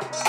do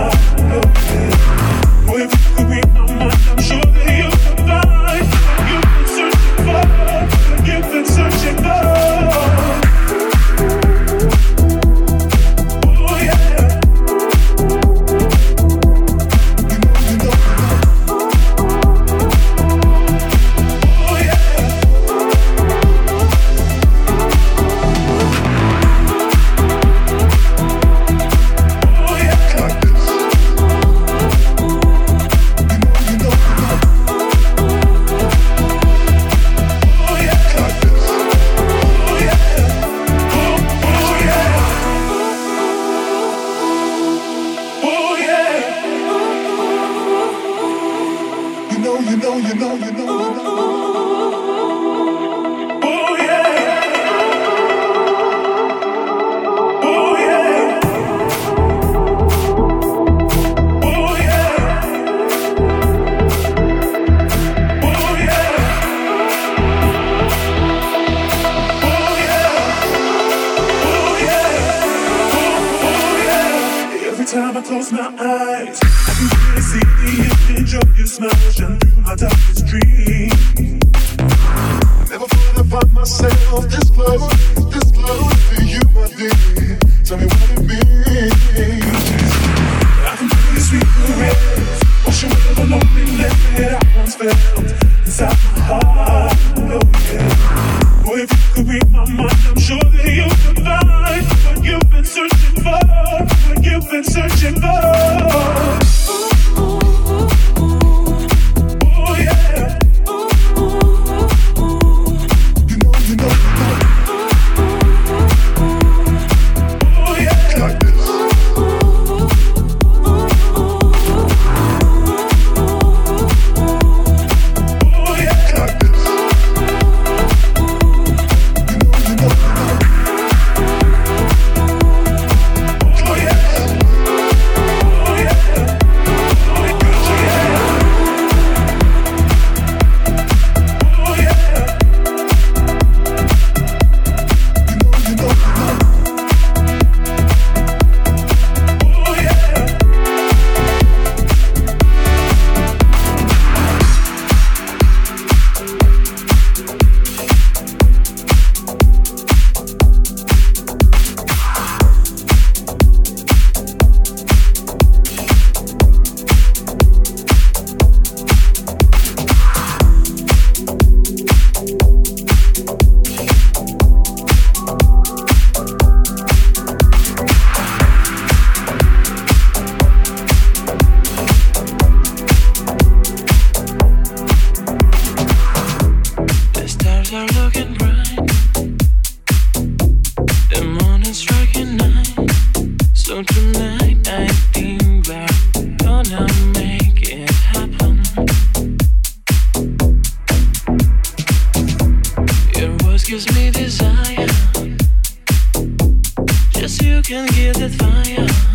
can hear the fire.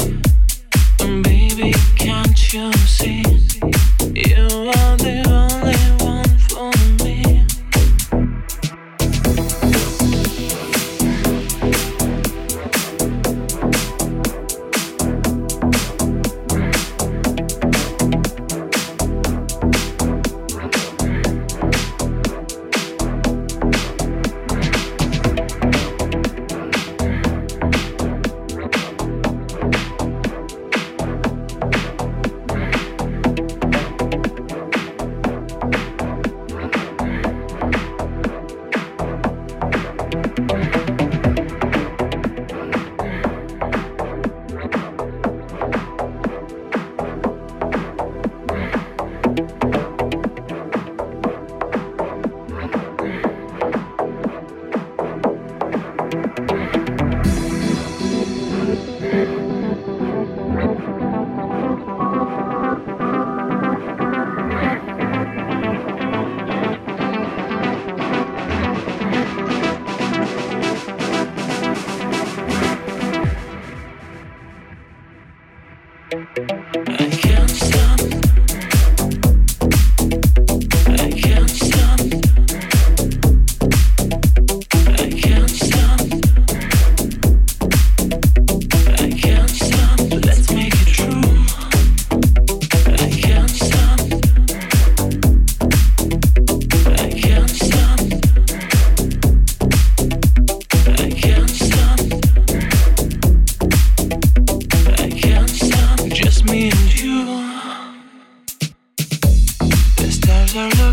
you. These times are.